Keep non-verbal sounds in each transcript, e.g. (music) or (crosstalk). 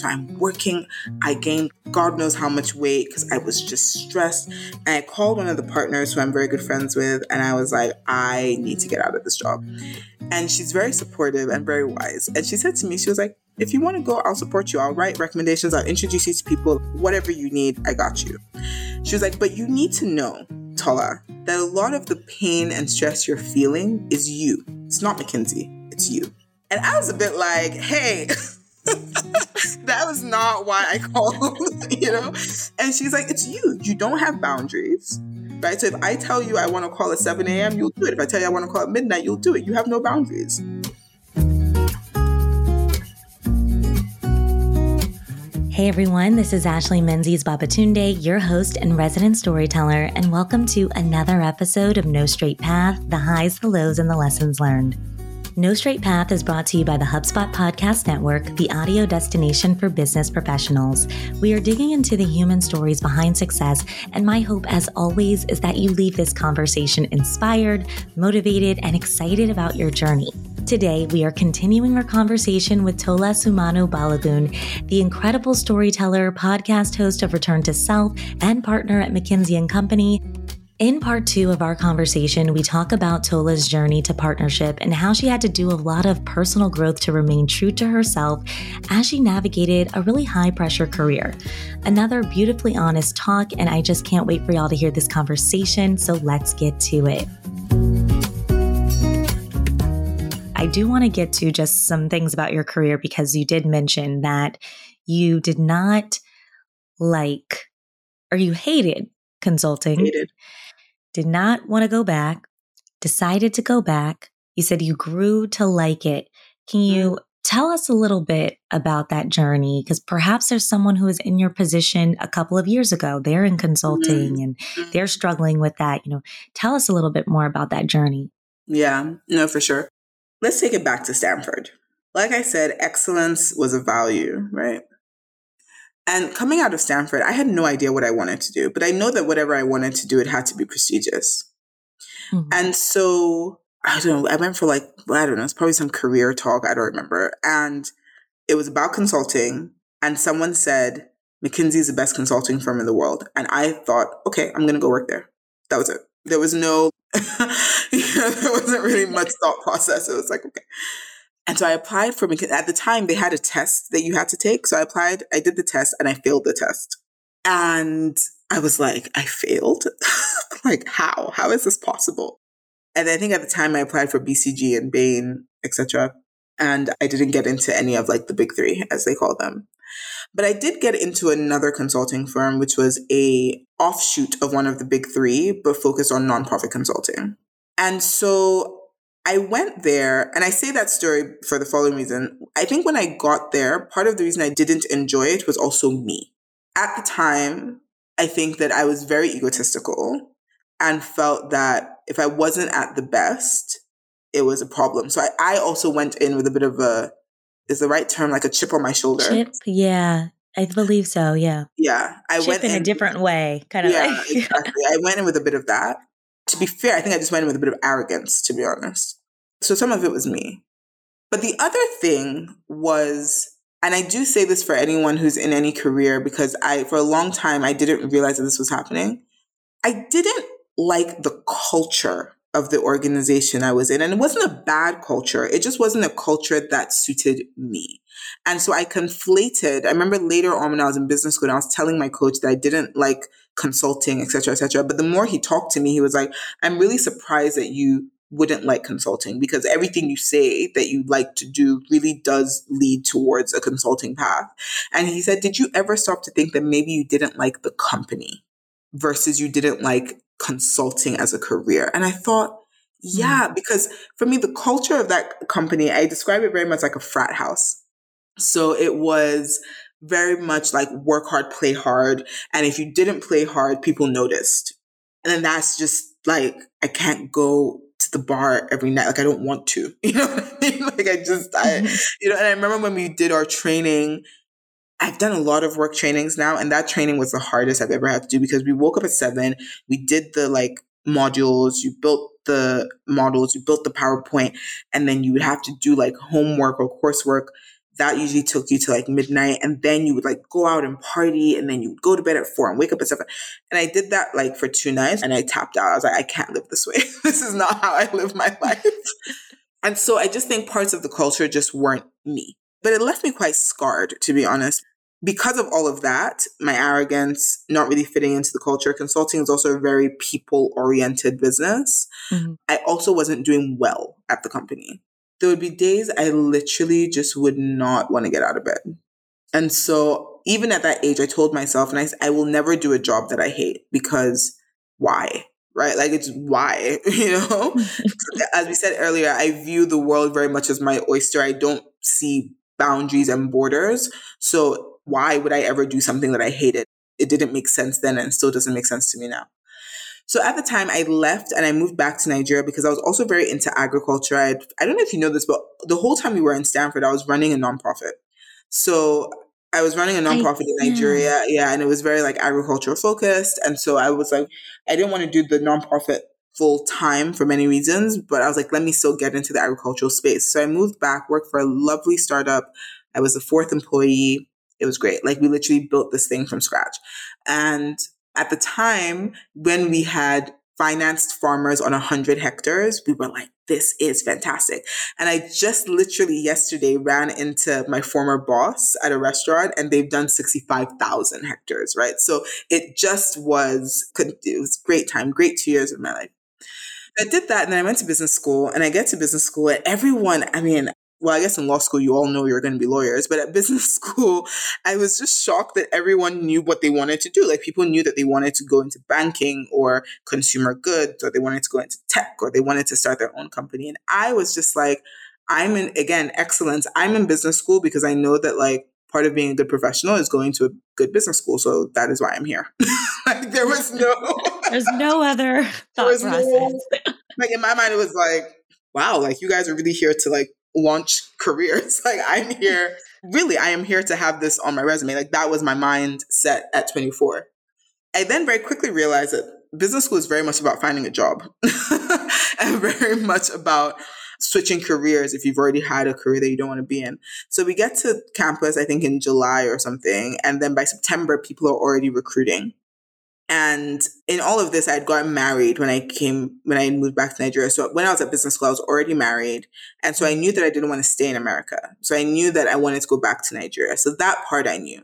So I'm working. I gained God knows how much weight because I was just stressed. And I called one of the partners who I'm very good friends with, and I was like, I need to get out of this job. And she's very supportive and very wise. And she said to me, she was like, if you want to go, I'll support you. I'll write recommendations. I'll introduce you to people. Whatever you need, I got you. She was like, but you need to know, Tola, that a lot of the pain and stress you're feeling is you. It's not McKinsey, it's you. And I was a bit like, hey, (laughs) (laughs) that was not why I called, (laughs) you know? And she's like, it's you. You don't have boundaries. Right. So if I tell you I want to call at 7 a.m., you'll do it. If I tell you I want to call at midnight, you'll do it. You have no boundaries. Hey everyone, this is Ashley Menzies Babatunde, your host and resident storyteller, and welcome to another episode of No Straight Path the highs, the lows, and the lessons learned. No Straight Path is brought to you by the HubSpot Podcast Network, the audio destination for business professionals. We are digging into the human stories behind success, and my hope, as always, is that you leave this conversation inspired, motivated, and excited about your journey. Today, we are continuing our conversation with Tola Sunmonu Balogun, the incredible storyteller, podcast host of Return to Self, and partner at McKinsey and Company. In part two of our conversation, we talk about Tola's journey to partnership and how she had to do a lot of personal growth to remain true to herself as she navigated a really high pressure career. Another beautifully honest talk, and I just can't wait for y'all to hear this conversation, so let's get to it. I do want to get to just some things about your career because you did mention that you did not like or you hated consulting. Hated. Did not want to go back, decided to go back. You said you grew to like it. Can you mm-hmm. tell us a little bit about that journey? Because perhaps there's someone who was in your position a couple of years ago. They're in consulting mm-hmm. and mm-hmm. they're struggling with that. You know, tell us a little bit more about that journey. Yeah, no, for sure. Let's take it back to Stanford. Like I said, excellence was a value, right? And coming out of Stanford, I had no idea what I wanted to do, but I know that whatever I wanted to do, it had to be prestigious. Mm-hmm. And so I don't know, I went for like, I don't know, it's probably some career talk, I don't remember. And it was about consulting. And someone said, McKinsey is the best consulting firm in the world. And I thought, okay, I'm going to go work there. That was it. There was no (laughs) there wasn't really much thought process. It was like, okay. And so I applied for because at the time they had a test that you had to take. So I applied, I did the test and I failed the test. And I was like, I failed? (laughs) like how? How is this possible? And I think at the time I applied for BCG and Bain, etc. And I didn't get into any of like the big three, as they call them. But I did get into another consulting firm, which was a offshoot of one of the big three, but focused on nonprofit consulting. And so I went there, and I say that story for the following reason. I think when I got there, part of the reason I didn't enjoy it was also me. At the time, I think that I was very egotistical and felt that if I wasn't at the best, it was a problem. So I, I also went in with a bit of a is the right term, like a chip on my shoulder. Chip, yeah. I believe so, yeah. Yeah. I chip went in, in, a different way, kind of yeah, like. (laughs) exactly. I went in with a bit of that. To be fair, I think I just went in with a bit of arrogance, to be honest. So some of it was me. But the other thing was, and I do say this for anyone who's in any career because I, for a long time, I didn't realize that this was happening. I didn't like the culture of the organization I was in. And it wasn't a bad culture. It just wasn't a culture that suited me. And so I conflated. I remember later on when I was in business school, and I was telling my coach that I didn't like consulting, et cetera, et cetera. But the more he talked to me, he was like, I'm really surprised that you wouldn't like consulting because everything you say that you like to do really does lead towards a consulting path. And he said, Did you ever stop to think that maybe you didn't like the company versus you didn't like consulting as a career. And I thought, yeah, mm. because for me, the culture of that company, I describe it very much like a frat house. So it was very much like work hard, play hard. And if you didn't play hard, people noticed. And then that's just like, I can't go the bar every night. Like I don't want to, (laughs) you know what I mean? Like I just, I, mm-hmm. you know, and I remember when we did our training I've done a lot of work trainings now, and that training was the hardest I've ever had to do because we woke up at seven, we did the like modules, you built the models, you built the PowerPoint, and then you would have to do like homework or coursework that usually took you to like midnight and then you would like go out and party and then you would go to bed at four and wake up at seven. And I did that like for two nights and I tapped out. I was like, I can't live this way. (laughs) this is not how I live my (laughs) life. and so I just think parts of the culture just weren't me. But it left me quite scarred, to be honest. Because of all of that, my arrogance, not really fitting into the culture, consulting is also a very people oriented business. Mm-hmm. I also wasn't doing well at the company there would be days I literally just would not want to get out of bed. And so even at that age, I told myself, and I, I will never do a job that I hate because why? Right? Like it's why, (laughs) you know? (laughs) as we said earlier, I view the world very much as my oyster. I don't see boundaries and borders. So why would I ever do something that I hated? It didn't make sense then and still doesn't make sense to me now. So at the time, I left and I moved back to Nigeria because I was also very into agriculture. I I don't know if you know this, but the whole time we were in Stanford, I was running a nonprofit. So I was running a nonprofit I, in Nigeria, yeah. yeah, and it was very like agricultural focused. And so I was like, I didn't want to do the nonprofit full time for many reasons, but I was like, let me still get into the agricultural space. So I moved back, worked for a lovely startup. I was the fourth employee. It was great. Like we literally built this thing from scratch. And at the time when we had financed farmers on 100 hectares, we were like, this is fantastic. And I just literally yesterday ran into my former boss at a restaurant and they've done 65,000 hectares, right? So it just was, it was great time, great two years of my life. I did that and then I went to business school and I get to business school and everyone, I mean, well, I guess in law school, you all know you're going to be lawyers, but at business (laughs) school, I was just shocked that everyone knew what they wanted to do. Like people knew that they wanted to go into banking or consumer goods, or they wanted to go into tech, or they wanted to start their own company. And I was just like, I'm in, again, excellence. I'm in business school because I know that like part of being a good professional is going to a good business school. So that is why I'm here. (laughs) like there was no, (laughs) there's no other thought process. No, like in my mind, it was like, wow, like you guys are really here to like launch (laughs) careers. (laughs) Like I'm here, really, I am here to have this on my resume. Like that was my mindset at 24. I then very quickly realized that business school is very much about finding a job (laughs) and very much about switching careers if you've already had a career that you don't want to be in. So we get to campus, I think in July or something. And then by September, people are already recruiting. And in all of this, I had gotten married when I came, when I moved back to Nigeria. So when I was at business school, I was already married. And so I knew that I didn't want to stay in America. So I knew that I wanted to go back to Nigeria. So that part I knew.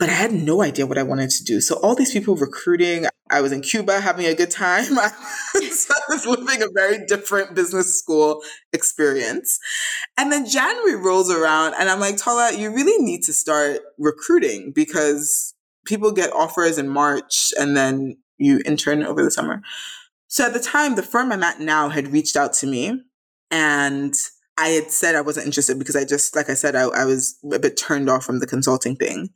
But I had no idea what I wanted to do. So all these people recruiting, I was in Cuba having a good time. (laughs) I was living a very different business school experience. And then January rolls around and I'm like, Tola, you really need to start recruiting because people get offers in March and then you intern over the summer. So at the time, the firm I'm at now had reached out to me and I had said I wasn't interested because I just, like I said, I, I was a bit turned off from the consulting thing.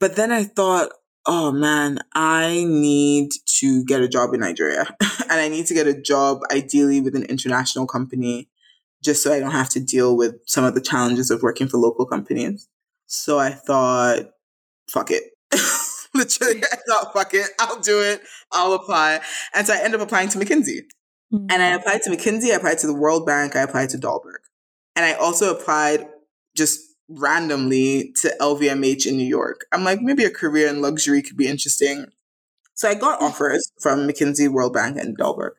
But then I thought, oh man, I need to get a job in Nigeria (laughs) and I need to get a job ideally with an international company just so I don't have to deal with some of the challenges of working for local companies. So I thought, fuck it. Literally, I thought, fuck it, I'll do it. I'll apply. And so I ended up applying to McKinsey. Mm-hmm. And I applied to McKinsey, I applied to the World Bank, I applied to Dalberg. And I also applied just randomly to LVMH in New York. I'm like, maybe a career in luxury could be interesting. So I got offers from McKinsey, World Bank, and Dalberg.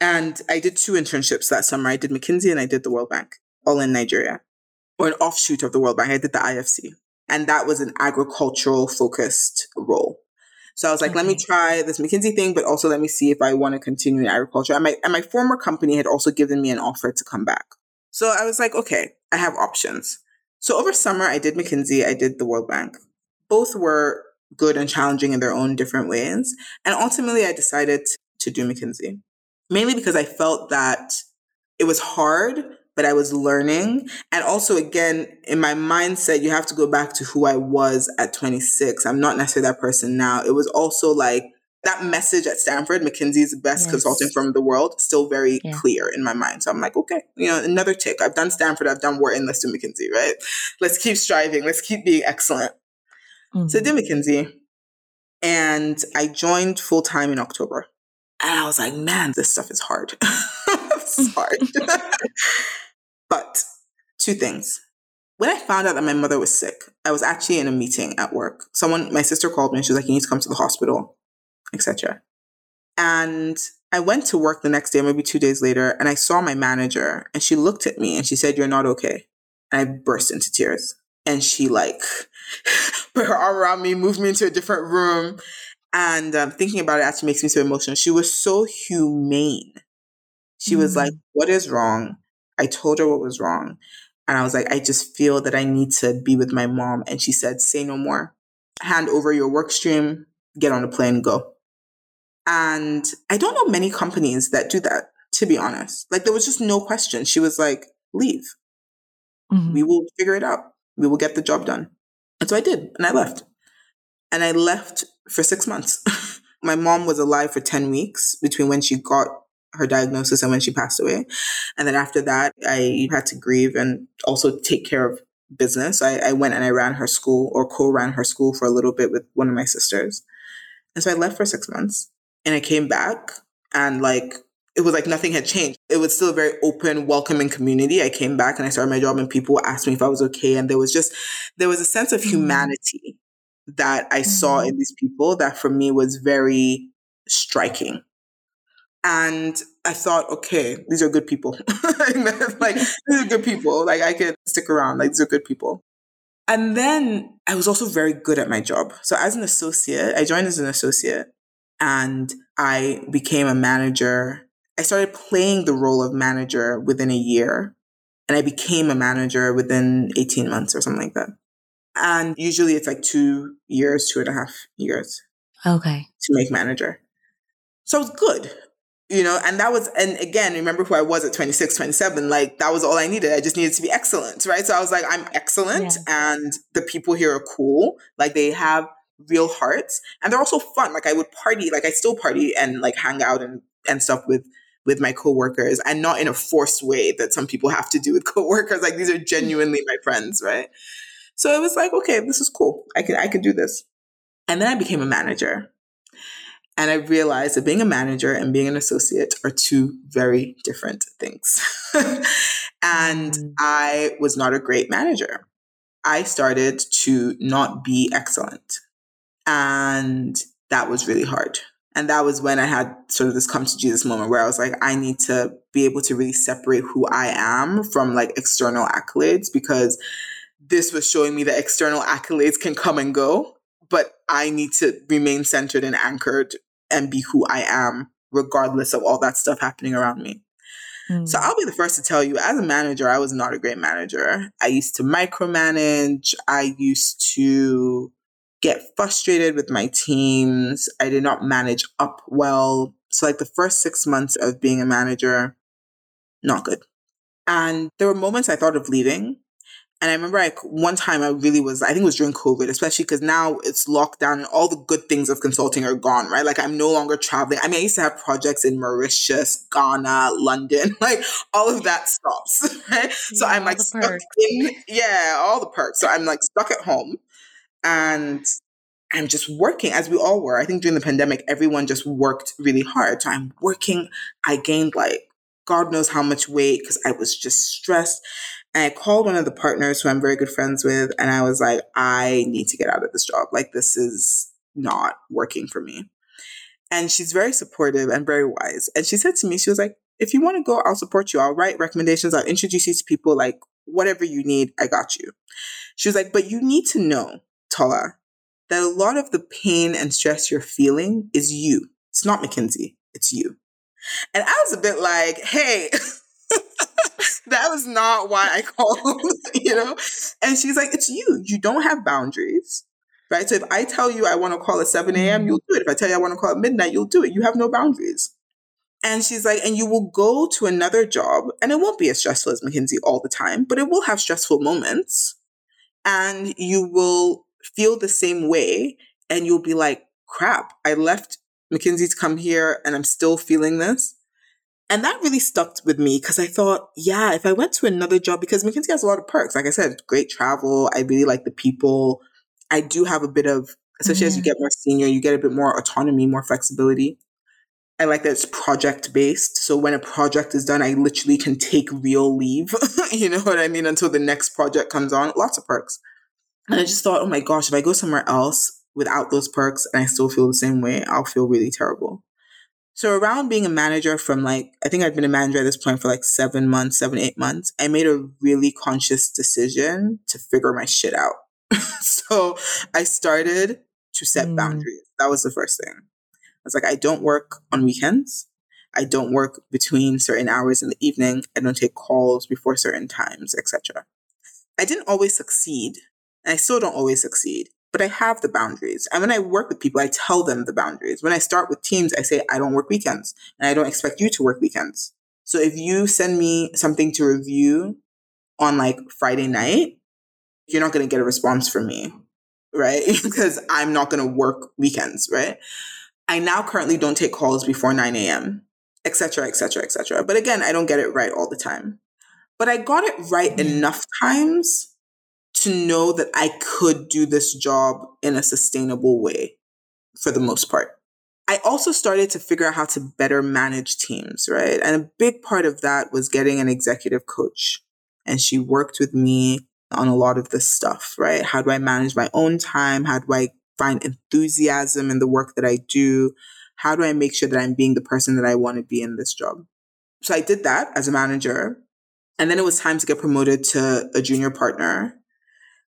And I did two internships that summer. I did McKinsey and I did the World Bank, all in Nigeria, or an offshoot of the World Bank. I did the IFC. And that was an agricultural focused role. So I was like, okay. let me try this McKinsey thing, but also let me see if I want to continue in agriculture. And my, and my former company had also given me an offer to come back. So I was like, okay, I have options. So over summer, I did McKinsey, I did the World Bank. Both were good and challenging in their own different ways. And ultimately, I decided to do McKinsey, mainly because I felt that it was hard, but I was learning. And also, again, in my mindset, you have to go back to who I was at 26. I'm not necessarily that person now. It was also like that message at Stanford, McKinsey's the best yes. consulting firm in the world, still very yeah. clear in my mind. So I'm like, okay, you know, another tick. I've done Stanford, I've done Wharton, let's do McKinsey, right? Let's keep striving, let's keep being excellent. Mm-hmm. So I did McKinsey and I joined full time in October. And I was like, man, this stuff is hard. (laughs) is hard. (laughs) (laughs) But two things. when I found out that my mother was sick, I was actually in a meeting at work. Someone, my sister called me and she was like, you need to come to the hospital, etc. And I went to work the next day, maybe two days later, and I saw my manager and she looked at me and she said, You're not okay. And I burst into tears. And she like (laughs) put her arm around me, moved me into a different room. And um, thinking about it actually makes me so emotional. She was so humane. She mm was like. What is wrong? I told her what was wrong. And I was like, I just feel that I need to be with my mom. And she said, Say no more. Hand over your work stream, get on a plane, go. And I don't know many companies that do that, to be honest. Like there was just no question. She was like, leave. Mm-hmm. We will figure it out. We will get the job done. And so I did. And I left. And I left for six months. (laughs) My mom was alive for 10 weeks between when she got her diagnosis and when she passed away. And then after that, I had to grieve and also take care of business. I, I went and I ran her school or co ran her school for a little bit with one of my sisters. And so I left for six months and I came back and like it was like nothing had changed. It was still a very open, welcoming community. I came back and I started my job and people asked me if I was okay. And there was just, there was a sense of mm-hmm. humanity that I mm-hmm. saw in these people that for me was very striking. And I thought, okay, these are good people. (laughs) like, these are good people. Like, I can stick around. Like, these are good people. And then I was also very good at my job. So, as an associate, I joined as an associate and I became a manager. I started playing the role of manager within a year and I became a manager within 18 months or something like that. And usually it's like two years, two and a half years. Okay. To make manager. So it was good you know and that was and again remember who i was at 26 27 like that was all i needed. I just needed to be excellent right? So i was like i'm excellent yeah. and the people here are cool. Like they have real hearts and they're also fun. Like i would party like i still party and like hang out and and stuff with with my coworkers and not in a forced way that some people have to do with (laughs) coworkers. Like these are mm-hmm. genuinely my friends right? So it was like okay this is cool. I can i can do this. And then i became a manager and I realized that being a manager and being an associate are two very different things. (laughs) and mm. I was not a great manager. I started to not be excellent. And that was really hard. And that was when I had sort of this come to Jesus moment where I was like, I need to be able to really separate who I am from like external accolades because this was showing me that external accolades can come and go, but I need to remain centered and anchored and be who I am, regardless of all that stuff happening around me. Mm. So I'll be the first to tell you, as a manager, I was not a great manager. I used to micromanage. I used to get frustrated with my teams. I did not manage up well. So, like the first six months of being a manager, not good. And there were moments I thought of leaving. And I remember like one time I really was, I think it was during COVID, especially because now it's lockdown and all the good things of consulting are gone, right? Like I'm no longer traveling. I mean, I used to have projects in Mauritius, Ghana, London, (laughs) like all of that stops, (laughs) right? so I'm like stuck in, yeah, all the perks. So I'm like stuck at home and I'm just working as we all were. I think during the pandemic, everyone just worked really hard. So I'm working. I gained like God knows how much weight because I was just stressed. And I called one of the partners who I'm very good friends with, and I was like, I need to get out of this job. Like, this is not working for me. And she's very supportive and very wise. And she said to me, she was like, if you want to go, I'll support you. I'll write recommendations. I'll introduce you to people. Like, whatever you need, I got you. She was like, but you need to know, Tola, that a lot of the pain and stress you're feeling is you. It's not McKinsey, it's you. And I was a bit like, hey, (laughs) (laughs) that was not why I called, (laughs) you know? And she's like, it's you. You don't have boundaries. Right. So if I tell you I want to call at 7 a.m., you'll do it. If I tell you I want to call at midnight, you'll do it. You have no boundaries. And she's like, and you will go to another job, and it won't be as stressful as McKinsey all the time, but it will have stressful moments. And you will feel the same way. And you'll be like, crap, I left McKinsey to come here and I'm still feeling this. And that really stuck with me because I thought, yeah, if I went to another job, because McKinsey has a lot of perks. Like I said, great travel. I really like the people. I do have a bit of, especially mm-hmm. as you get more senior, you get a bit more autonomy, more flexibility. I like that it's project based. So when a project is done, I literally can take real leave. (laughs) you know what I mean? Until the next project comes on. Lots of perks. And I just thought, oh my gosh, if I go somewhere else without those perks and I still feel the same way, I'll feel really terrible. So around being a manager from like, I think I'd been a manager at this point for like seven months, seven, eight months, I made a really conscious decision to figure my shit out. (laughs) so I started to set mm. boundaries. That was the first thing. I was like, I don't work on weekends. I don't work between certain hours in the evening. I don't take calls before certain times, etc. I didn't always succeed, and I still don't always succeed, but I have the boundaries. And when I work with people, I tell them the boundaries. When I start with teams, I say, I don't work weekends, and I don't expect you to work weekends. So if you send me something to review on like Friday night, you're not going to get a response from me right? (laughs) because I'm not going to work weekends, right? I now currently don't take calls before 9 a.m., etc., etc., etc. But again, I don't get it right all the time. But I got it right mm-hmm. enough times to know that I could do this job in a sustainable way for the most part. I also started to figure out how to better manage teams, right? And a big part of that was getting an executive coach. And she worked with me on a lot of this stuff, right? How do I manage my own time? How do I find enthusiasm in the work that I do? How do I make sure that I'm being the person that I want to be in this job? So I did that as a manager. And then it was time to get promoted to a junior partner.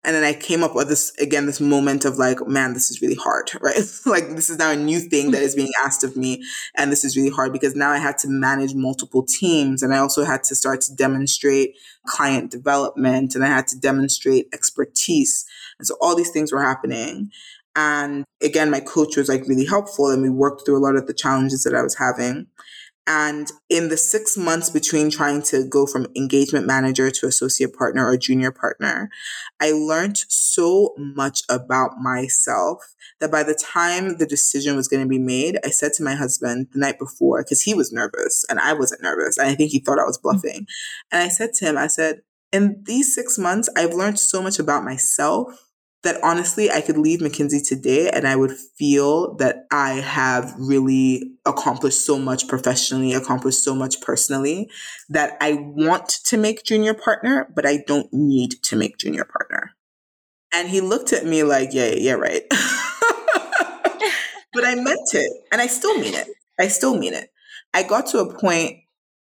And then I came up with this, again, this moment of like, man, this is really hard, (laughs) right? like, this is now a new thing that is being asked of me. And this is really hard because now I had to manage multiple teams. And I also had to start to demonstrate client development and I had to demonstrate expertise. And so all these things were happening. And again, my coach was like really helpful and we worked through a lot of the challenges that I was having. And in the six months between trying to go from engagement manager to associate partner or junior partner, I learned so much about myself that by the time the decision was going to be made, I said to my husband the night before, because he was nervous and I wasn't nervous. And I think he thought I was mm-hmm. bluffing. And I said to him, I said, in these six months, I've learned so much about myself that honestly, I could leave McKinsey today and I would feel that I have really accomplished so much professionally, accomplished so much personally that I want to make junior partner, but I don't need to make junior partner. And he looked at me like, yeah, yeah, right. (laughs) but I meant it and I still mean it. I still mean it. I got to a point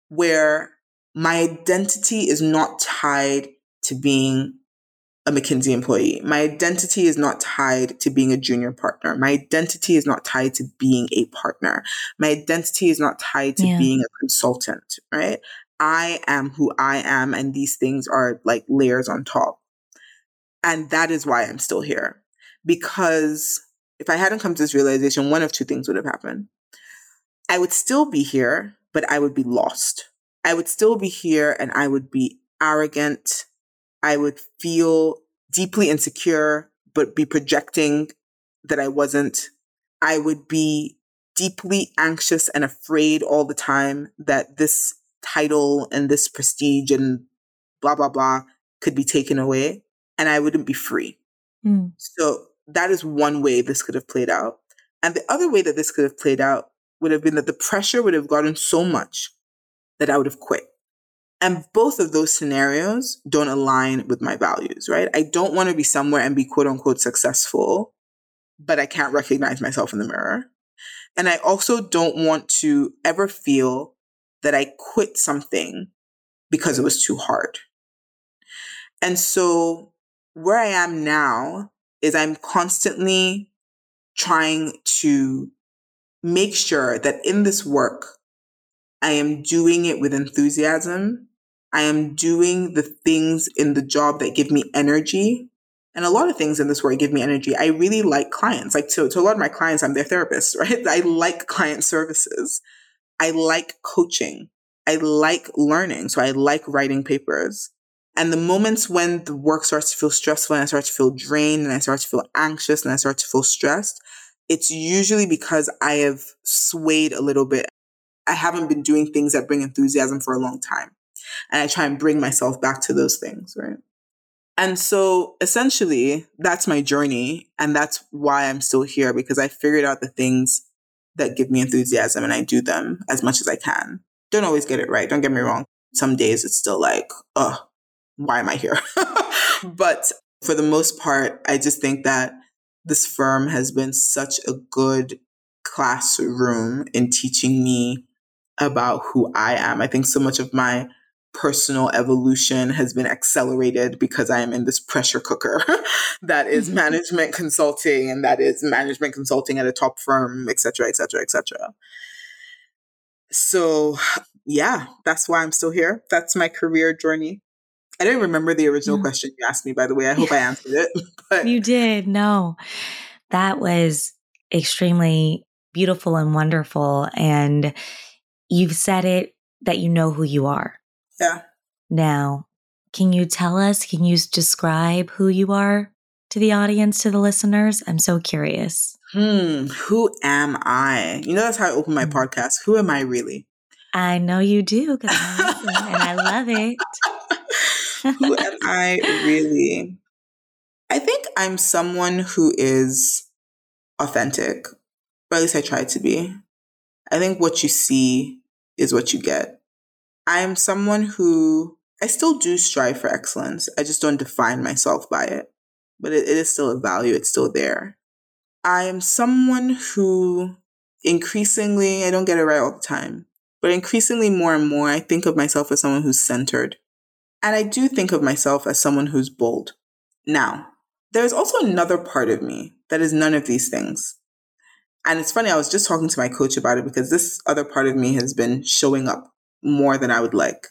where my identity is not tied to being a McKinsey employee. My identity is not tied to being a junior partner. My identity is not tied to being a partner. My identity is not tied to yeah. being a consultant, right? I am who I am, and these things are like layers on top. And that is why I'm still here. Because if I hadn't come to this realization, one of two things would have happened. I would still be here, but I would be lost. I would still be here and I would be arrogant I would feel deeply insecure, but be projecting that I wasn't. I would be deeply anxious and afraid all the time that this title and this prestige and blah, blah, blah could be taken away and I wouldn't be free. Mm. So that is one way this could have played out. And the other way that this could have played out would have been that the pressure would have gotten so much that I would have quit. And both of those scenarios don't align with my values, right? I don't want to be somewhere and be quote unquote successful, but I can't recognize myself in the mirror. And I also don't want to ever feel that I quit something because it was too hard. And so where I am now is I'm constantly trying to make sure that in this work, I am doing it with enthusiasm I am doing the things in the job that give me energy. And a lot of things in this work give me energy. I really like clients. Like to, to a lot of my clients, I'm their therapist, (laughs) right? I like client services. I like coaching. I like learning. So I like writing papers. And the moments when the work starts to feel stressful and I start to feel drained and I start to feel anxious and I start to feel stressed, it's usually because I have swayed a little bit. I haven't been doing things that bring enthusiasm for a long time. And I try and bring myself back to those things, right? And so essentially, that's my journey. And that's why I'm still here because I figured out the things that give me enthusiasm and I do them as much as I can. Don't always get it right. Don't get me wrong. Some days it's still like, oh, why am I here? (laughs) but for the most part, I just think that this firm has been such a good classroom in teaching me about who I am. I think so much of my personal evolution has been accelerated because I am in this pressure cooker (laughs) that is mm-hmm. (laughs) management consulting and that is management consulting at a top firm, et cetera, et cetera, et cetera. So, yeah, that's why I'm still here. That's my career journey. I didn't remember the original mm. question you asked me, by the way. I hope I answered it. (laughs) But you did. No, that was extremely beautiful and wonderful. And you've said it that you know who you are. Yeah. Now, can you tell us, can you describe who you are to the audience, to the listeners? I'm so curious. Hmm, who am I? You know, that's how I open my mm. podcast. Who am I really? I know you do (laughs) because and I love it. who am I really? I think I'm someone who is authentic, or at least I try to be. I think what you see is what you get. I am someone who I still do strive for excellence. I just don't define myself by it, but it, it is still a value. It's still there. I am someone who increasingly, I don't get it right all the time, but increasingly more and more, I think of myself as someone who's centered. And I do think of myself as someone who's bold. Now, there's also another part of me that is none of these things. And it's funny, I was just talking to my coach about it because this other part of me has been showing up more than I would like.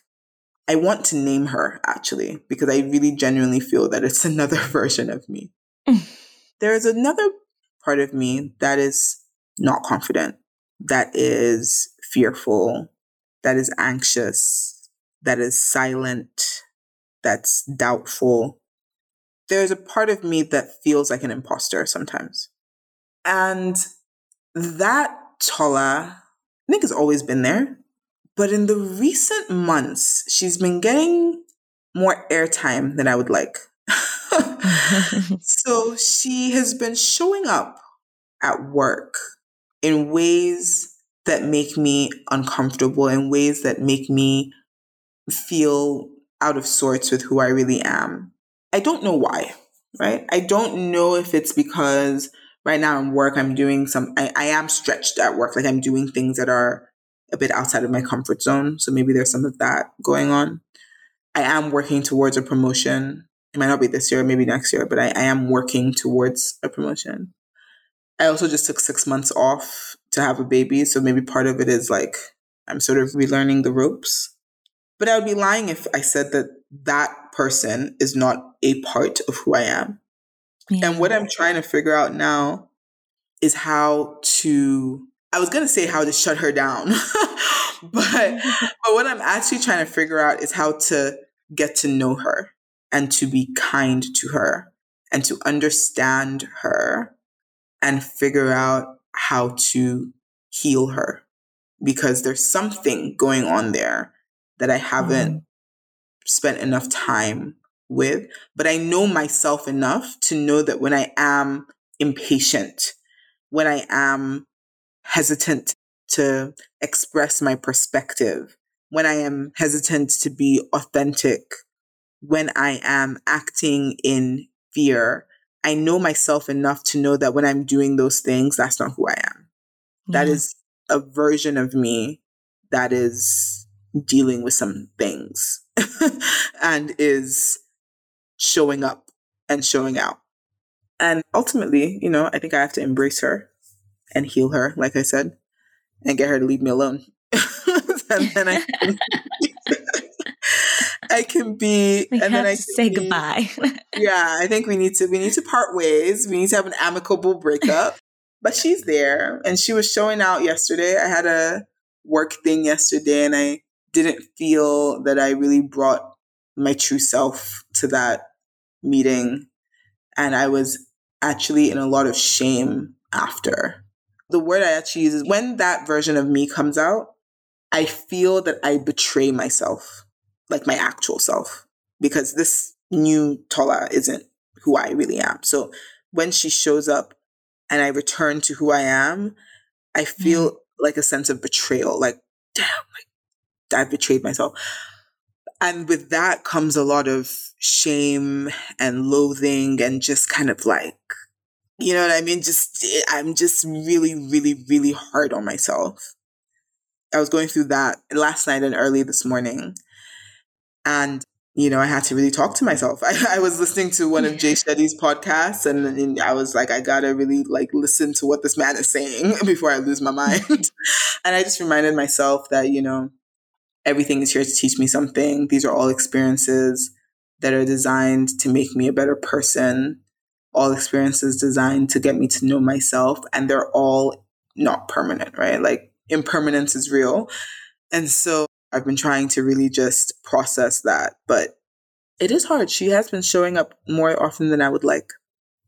I want to name her actually because I really genuinely feel that it's (laughs) another version of me. (laughs) there is another part of me that is not confident, that is fearful, that is anxious, that is silent, that's doubtful. There's a part of me that feels like an imposter sometimes. And that Tola, I think has always been there. But in the recent months, she's been getting more airtime than I would like. (laughs) (laughs) so she has been showing up at work in ways that make me uncomfortable, in ways that make me feel out of sorts with who I really am. I don't know why, right? I don't know if it's because right now in work, I'm doing some, I, I am stretched at work. Like I'm doing things that are a bit outside of my comfort zone. So maybe there's some of that going on. I am working towards a promotion. It might not be this year, maybe next year, but I, I am working towards a promotion. I also just took six months off to have a baby. So maybe part of it is like I'm sort of relearning the ropes. But I would be lying if I said that that person is not a part of who I am. Yeah. And what I'm trying to figure out now is how to I was gonna say how to shut her down, (laughs) but (laughs) but what I'm actually trying to figure out is how to get to know her and to be kind to her and to understand her and figure out how to heal her because there's something going on there that I haven't mm. spent enough time with. But I know myself enough to know that when I am impatient, when I am hesitant to express my perspective, when I am hesitant to be authentic, when I am acting in fear, I know myself enough to know that when I'm doing those things, that's not who I am. Yeah. That is a version of me that is dealing with some things (laughs) and is showing up and showing out. And ultimately, you know, I think I have to embrace her and heal her, like I said, and get her to leave me alone. (laughs) and then I can, (laughs) I can be we and then I say be, goodbye. (laughs) yeah, I think we need to we need to part ways. We need to have an amicable breakup. but she's there and she was showing out yesterday. I had a work thing yesterday and I didn't feel that I really brought my true self to that meeting. And I was actually in a lot of shame after the word I actually use is when that version of me comes out, I feel that I betray myself, like my actual self, because this new Tola isn't who I really am. So when she shows up and I return to who I am, I feel mm-hmm. like a sense of betrayal. Like, damn, like I've betrayed myself. And with that comes a lot of shame and loathing and just kind of like, you know what I mean? Just, eh, I'm just really, really, really hard on myself. I was going through that last night and early this morning. And, you know, I had to really talk to myself. (laughs) I, I was listening to one of Jay Shetty's podcasts and, and, I was like, I gotta really like listen to what this man is saying (laughs) before I lose my (laughs) mind. and I just reminded myself that, you know, everything is here to teach me something. These are all experiences that are designed to make me a better person, all experiences designed to get me to know myself, and they're all not permanent, right? Like impermanence is real. And so I've been trying to really just process that, but it is hard. She has been showing up more often than I would like.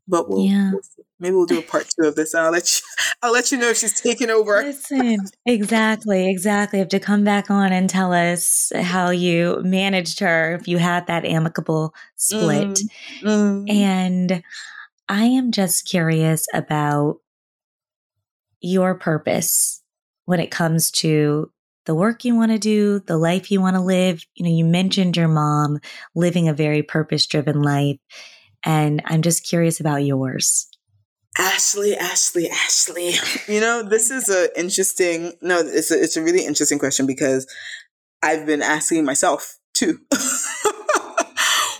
But we'll, yeah. we'll maybe we'll do a part two of this and I'll let you (laughs) I'll let you know if she's taking over. Listen, exactly, exactly. You have to come back on and tell us how you managed her if you had that amicable split. Mm, mm. And I am just curious about your purpose when it comes to the work you want to do, the life you want to live. You know, you mentioned your mom living a very purpose driven life. And I'm just curious about yours. Ashley, Ashley, Ashley. You know, this is a interesting. No, it's a, it's a really interesting question because I've been asking myself too. (laughs)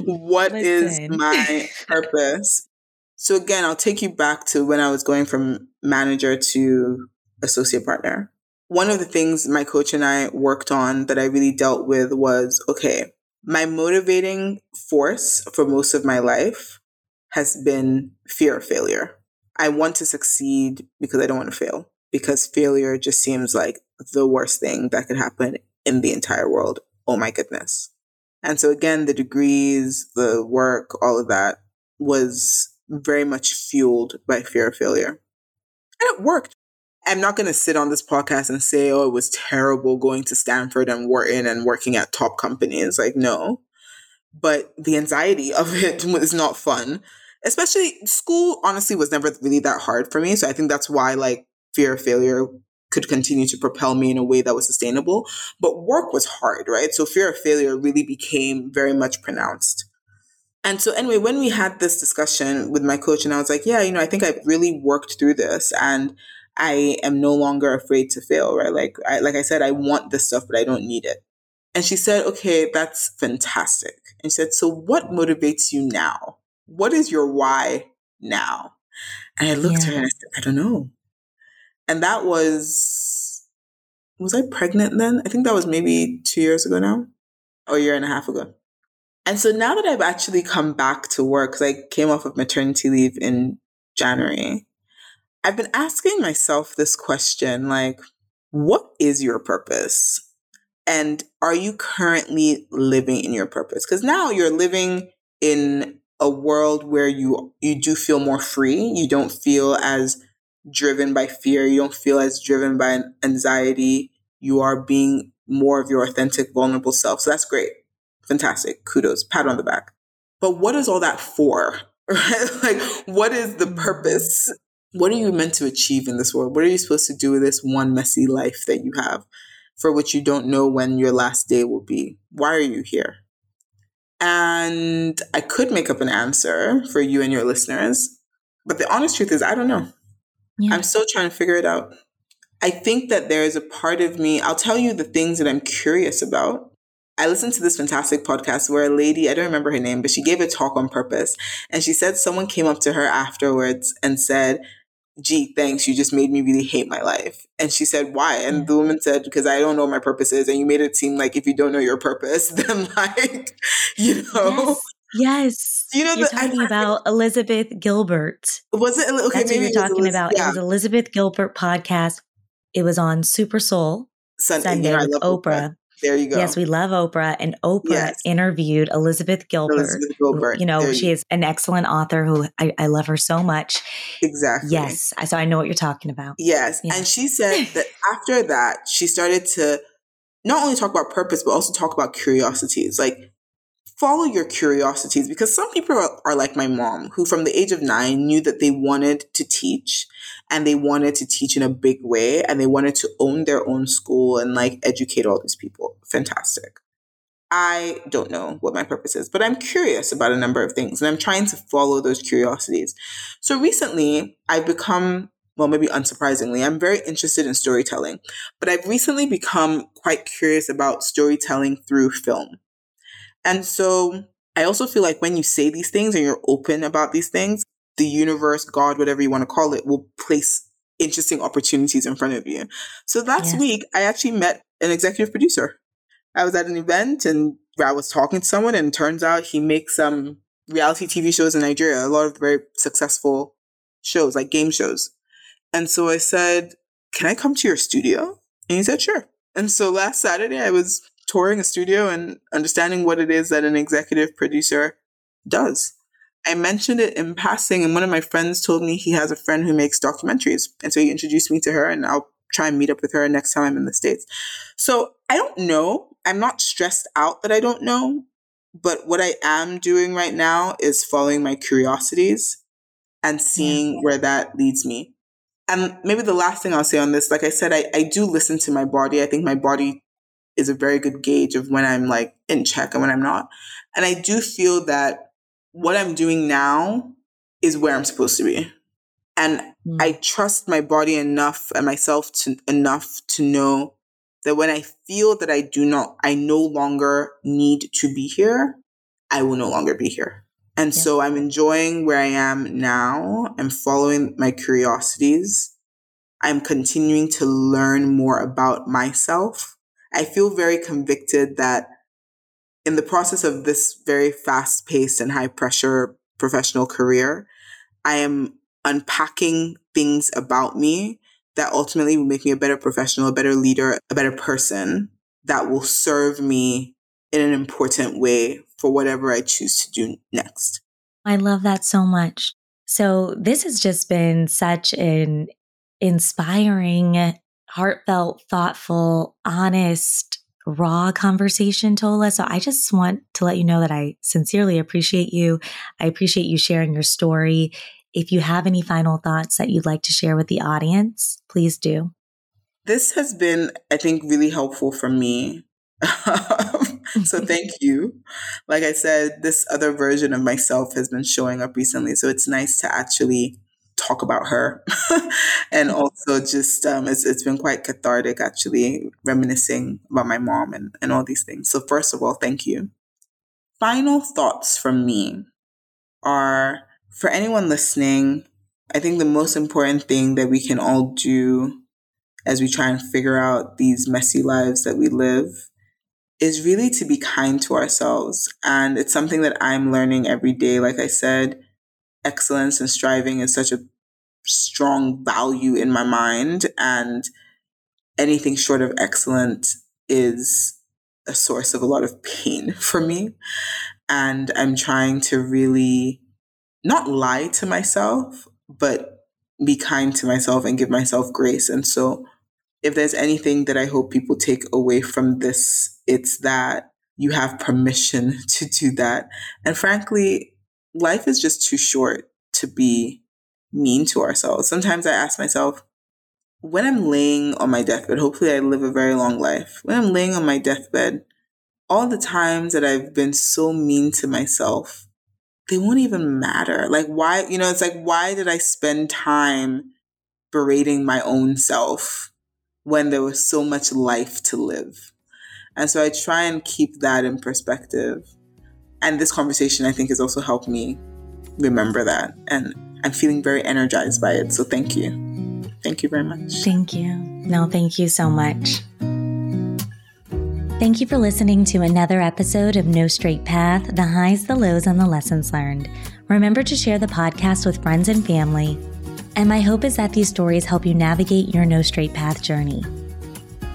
What is my (laughs) purpose? So again, I'll take you back to when I was going from manager to associate partner. One of the things my coach and I worked on that I really dealt with was okay, my motivating force for most of my life has been fear of failure I want to succeed because I don't want to fail, because failure just seems like the worst thing that could happen in the entire world. Oh my goodness. And so, again, the degrees, the work, all of that was very much fueled by fear of failure. And it worked. I'm not going to sit on this podcast and say, oh, it was terrible going to Stanford and Wharton and working at top companies. Like, no. But the anxiety of (laughs) it was not fun especially school honestly was never really that hard for me. So I think that's why like fear of failure could continue to propel me in a way that was sustainable. But work was hard, right? So fear of failure really became very much pronounced. And so anyway, when we had this discussion with my coach and I was like, yeah, you know, I think I've really worked through this and I am no longer afraid to fail, right? Like I like I said, I want this stuff, but I don't need it. And she said, okay, that's fantastic. And she said, so what motivates you now? What is your why now? And I looked yeah. at her and I said, I don't know. And that was, was I pregnant then? I think that was maybe two years ago now, or a year and a half ago. And so now that I've actually come back to work, because I came off of maternity leave in January, I've been asking myself this question like, what is your purpose? And are you currently living in your purpose? Because now you're living in a world where you you do feel more free. You don't feel as driven by fear. You don't feel as driven by anxiety. You are being more of your authentic, vulnerable self. So that's great. Fantastic. Kudos. Pat on the back. But what is all that for? Right? (laughs) Like, what is the mm-hmm. purpose? What are you meant to achieve in this world? What are you supposed to do with this one messy life that you have for which you don't know when your last day will be? Why are you here? And I could make up an answer for you and your listeners, but the honest truth is, I don't know. Yeah. I'm still trying to figure it out. I think that there is a part of me, I'll tell you the things that I'm curious about. I listened to this fantastic podcast where a lady, I don't remember her name, but she gave a talk on purpose. And she said someone came up to her afterwards and said, gee, thanks, you just made me really hate my life. And she said, why? And the woman said, because I don't know what my purpose is. And you made it seem like if you don't know your purpose, (laughs) then like, you know. Yes. yes. You know, you're the, talking I, about Elizabeth Gilbert. Was it? Okay, That's what you're talking about. Yeah. It was Elizabeth Gilbert podcast. It was on Super Soul Sunday, Sunday you know, with Oprah. Oprah. There you go. Yes, we love Oprah. And Oprah yes. interviewed Elizabeth Gilbert. Elizabeth Gilbert. You know, there she you. is an excellent author who I, I, love her so much. Exactly. Yes. So I know what you're talking about. Yes. Yeah. And she said (laughs) that after that, she started to not only talk about purpose, but also talk about curiosities. Like follow your curiosities because some people are, are, like my mom who from the age of nine knew that they wanted to teach and they wanted to teach in a big way and they wanted to own their own school and like educate all these people. Fantastic. I don't know what my purpose is but i'm curious about a number of things and i'm trying to follow those curiosities. So recently i've become well, maybe unsurprisingly, I'm very interested in storytelling, but I've recently become quite curious about storytelling through film. And so I also feel like when you say these things and you're open about these things, the universe, God, whatever you want to call it, will place interesting opportunities in front of you. So last week, I actually met an executive producer. I was at an event and I was talking to someone, and turns out he makes some um, reality TV shows in Nigeria, a lot of very successful shows, like game shows. And so I said, Can I come to your studio? And he said, Sure. And so last Saturday, I was touring a studio and understanding what it is that an executive producer does. I mentioned it in passing, and one of my friends told me he has a friend who makes documentaries. And so he introduced me to her, and I'll try and meet up with her next time I'm in the States. So I don't know. I'm not stressed out that I don't know. But what I am doing right now is following my curiosities and seeing where that leads me. And maybe the last thing I'll say on this, like I said, I, I do listen to my body. I think my body is a very good gauge of when I'm like in check and when I'm not. And I do feel that what I'm doing now is where I'm supposed to be. And mm. I trust my body enough and myself to enough to know that when I feel that I do not, I no longer need to be here, I will no longer be here. And yeah. so I'm enjoying where I am now. I'm following my curiosities. I'm continuing to learn more about myself I feel very convicted that in the process of this very fast paced and high pressure professional career, I am unpacking things about me that ultimately will make me a better professional, a better leader, a better person that will serve me in an important way for whatever I choose to do next. I love that so much. So, this has just been such an inspiring heartfelt, thoughtful, honest, raw conversation, Tola. So I just want to let you know that I sincerely appreciate you. I appreciate you sharing your story. If you have any final thoughts that you'd like to share with the audience, please do. This has been, I think, really helpful for me. (laughs) so thank (laughs) you. Like I said, this other version of myself has been showing up recently. So it's nice to actually talk about her. (laughs) And also just um, it's, it's been quite cathartic actually reminiscing about my mom and, and all these things. So first of all thank you. Final thoughts from me are for anyone listening i think the most important thing that we can all do as we try and figure out these messy lives that we live is really to be kind to ourselves. And it's something that i'm learning every day like i said excellence and striving is such a strong value in my mind and anything short of excellent is a source of a lot of pain (laughs) for me. And i'm trying to really not lie to myself but be kind to myself and give myself grace. And so if there's anything that i hope people take away from this it's that you have permission (laughs) to do that. And frankly life is just too short to be mean to ourselves. Sometimes I ask myself, when I'm laying on my deathbed, hopefully I live a very long life. When I'm laying on my deathbed, all the times that I've been so mean to myself, they won't even matter. Like, why, you know, it's like, why did I spend time berating my own self when there was so much life to live? And so I try and keep that in perspective. And this conversation, I think, has also helped me remember that and I'm feeling very energized by it. So thank you. Thank you very much. Thank you. No, thank you so much. Thank you for listening to another episode of No Straight Path the highs, the lows, and the lessons learned. Remember to share the podcast with friends and family. And my hope is that these stories help you navigate your No Straight Path journey.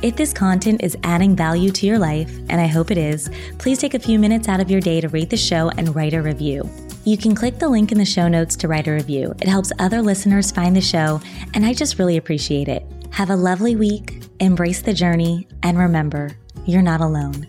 If this content is adding value to your life, and I hope it is, please take a few minutes out of your day to rate the show and write a review. You can click the link in the show notes to write a review. It helps other listeners find the show, and I just really appreciate it. Have a lovely week, embrace the journey, and remember, you're not alone.